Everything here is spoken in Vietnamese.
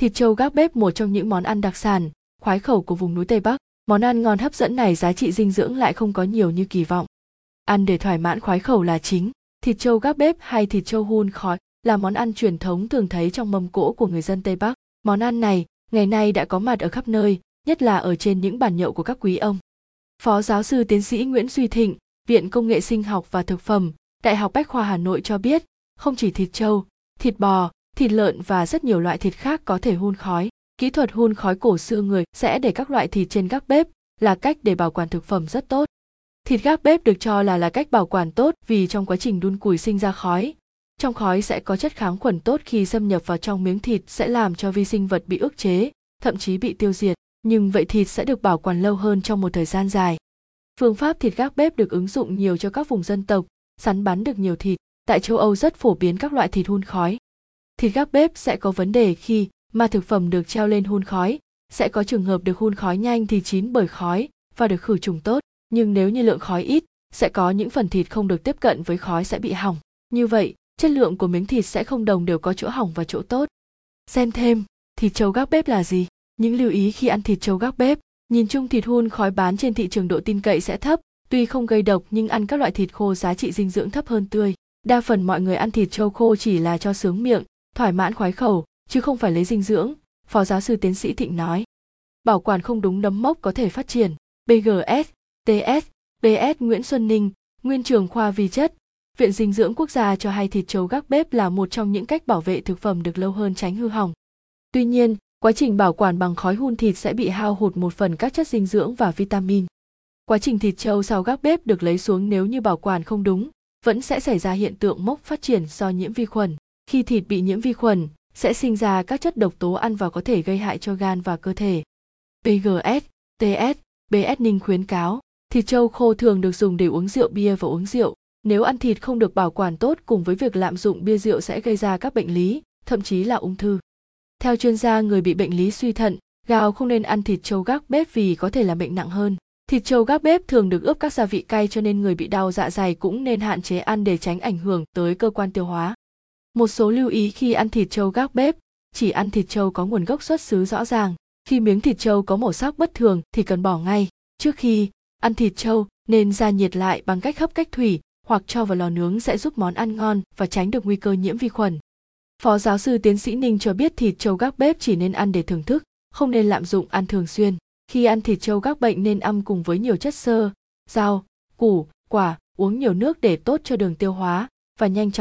Thịt trâu gác bếp một trong những món ăn đặc sản, khoái khẩu của vùng núi Tây Bắc. Món ăn ngon hấp dẫn này giá trị dinh dưỡng lại không có nhiều như kỳ vọng. Ăn để thỏa mãn khoái khẩu là chính. Thịt trâu gác bếp hay thịt trâu hun khói là món ăn truyền thống thường thấy trong mâm cỗ của người dân Tây Bắc. Món ăn này ngày nay đã có mặt ở khắp nơi, nhất là ở trên những bàn nhậu của các quý ông. Phó giáo sư tiến sĩ Nguyễn Duy Thịnh, Viện Công nghệ Sinh học và Thực phẩm, Đại học Bách khoa Hà Nội cho biết, không chỉ thịt trâu, thịt bò, thịt lợn và rất nhiều loại thịt khác có thể hun khói. Kỹ thuật hun khói cổ xưa người sẽ để các loại thịt trên gác bếp là cách để bảo quản thực phẩm rất tốt. Thịt gác bếp được cho là là cách bảo quản tốt vì trong quá trình đun củi sinh ra khói. Trong khói sẽ có chất kháng khuẩn tốt khi xâm nhập vào trong miếng thịt sẽ làm cho vi sinh vật bị ức chế, thậm chí bị tiêu diệt, nhưng vậy thịt sẽ được bảo quản lâu hơn trong một thời gian dài. Phương pháp thịt gác bếp được ứng dụng nhiều cho các vùng dân tộc, sắn bắn được nhiều thịt. Tại châu Âu rất phổ biến các loại thịt hun khói. Thịt gác bếp sẽ có vấn đề khi mà thực phẩm được treo lên hun khói, sẽ có trường hợp được hun khói nhanh thì chín bởi khói và được khử trùng tốt, nhưng nếu như lượng khói ít, sẽ có những phần thịt không được tiếp cận với khói sẽ bị hỏng. Như vậy, chất lượng của miếng thịt sẽ không đồng đều có chỗ hỏng và chỗ tốt. Xem thêm, thịt trâu gác bếp là gì? Những lưu ý khi ăn thịt trâu gác bếp, nhìn chung thịt hun khói bán trên thị trường độ tin cậy sẽ thấp, tuy không gây độc nhưng ăn các loại thịt khô giá trị dinh dưỡng thấp hơn tươi. Đa phần mọi người ăn thịt trâu khô chỉ là cho sướng miệng, thỏa mãn khoái khẩu, chứ không phải lấy dinh dưỡng, Phó giáo sư tiến sĩ Thịnh nói. Bảo quản không đúng nấm mốc có thể phát triển. BGS, TS, BS Nguyễn Xuân Ninh, Nguyên trường khoa vi chất, Viện Dinh dưỡng Quốc gia cho hay thịt trâu gác bếp là một trong những cách bảo vệ thực phẩm được lâu hơn tránh hư hỏng. Tuy nhiên, quá trình bảo quản bằng khói hun thịt sẽ bị hao hụt một phần các chất dinh dưỡng và vitamin. Quá trình thịt trâu sau gác bếp được lấy xuống nếu như bảo quản không đúng, vẫn sẽ xảy ra hiện tượng mốc phát triển do nhiễm vi khuẩn. Khi thịt bị nhiễm vi khuẩn, sẽ sinh ra các chất độc tố ăn vào có thể gây hại cho gan và cơ thể. PGS, TS, BS Ninh khuyến cáo, thịt trâu khô thường được dùng để uống rượu bia và uống rượu. Nếu ăn thịt không được bảo quản tốt cùng với việc lạm dụng bia rượu sẽ gây ra các bệnh lý, thậm chí là ung thư. Theo chuyên gia người bị bệnh lý suy thận, gạo không nên ăn thịt trâu gác bếp vì có thể làm bệnh nặng hơn. Thịt trâu gác bếp thường được ướp các gia vị cay cho nên người bị đau dạ dày cũng nên hạn chế ăn để tránh ảnh hưởng tới cơ quan tiêu hóa. Một số lưu ý khi ăn thịt trâu gác bếp, chỉ ăn thịt trâu có nguồn gốc xuất xứ rõ ràng. Khi miếng thịt trâu có màu sắc bất thường thì cần bỏ ngay. Trước khi ăn thịt trâu nên ra nhiệt lại bằng cách hấp cách thủy hoặc cho vào lò nướng sẽ giúp món ăn ngon và tránh được nguy cơ nhiễm vi khuẩn. Phó giáo sư tiến sĩ Ninh cho biết thịt trâu gác bếp chỉ nên ăn để thưởng thức, không nên lạm dụng ăn thường xuyên. Khi ăn thịt trâu gác bệnh nên ăn cùng với nhiều chất xơ, rau, củ, quả, uống nhiều nước để tốt cho đường tiêu hóa và nhanh chóng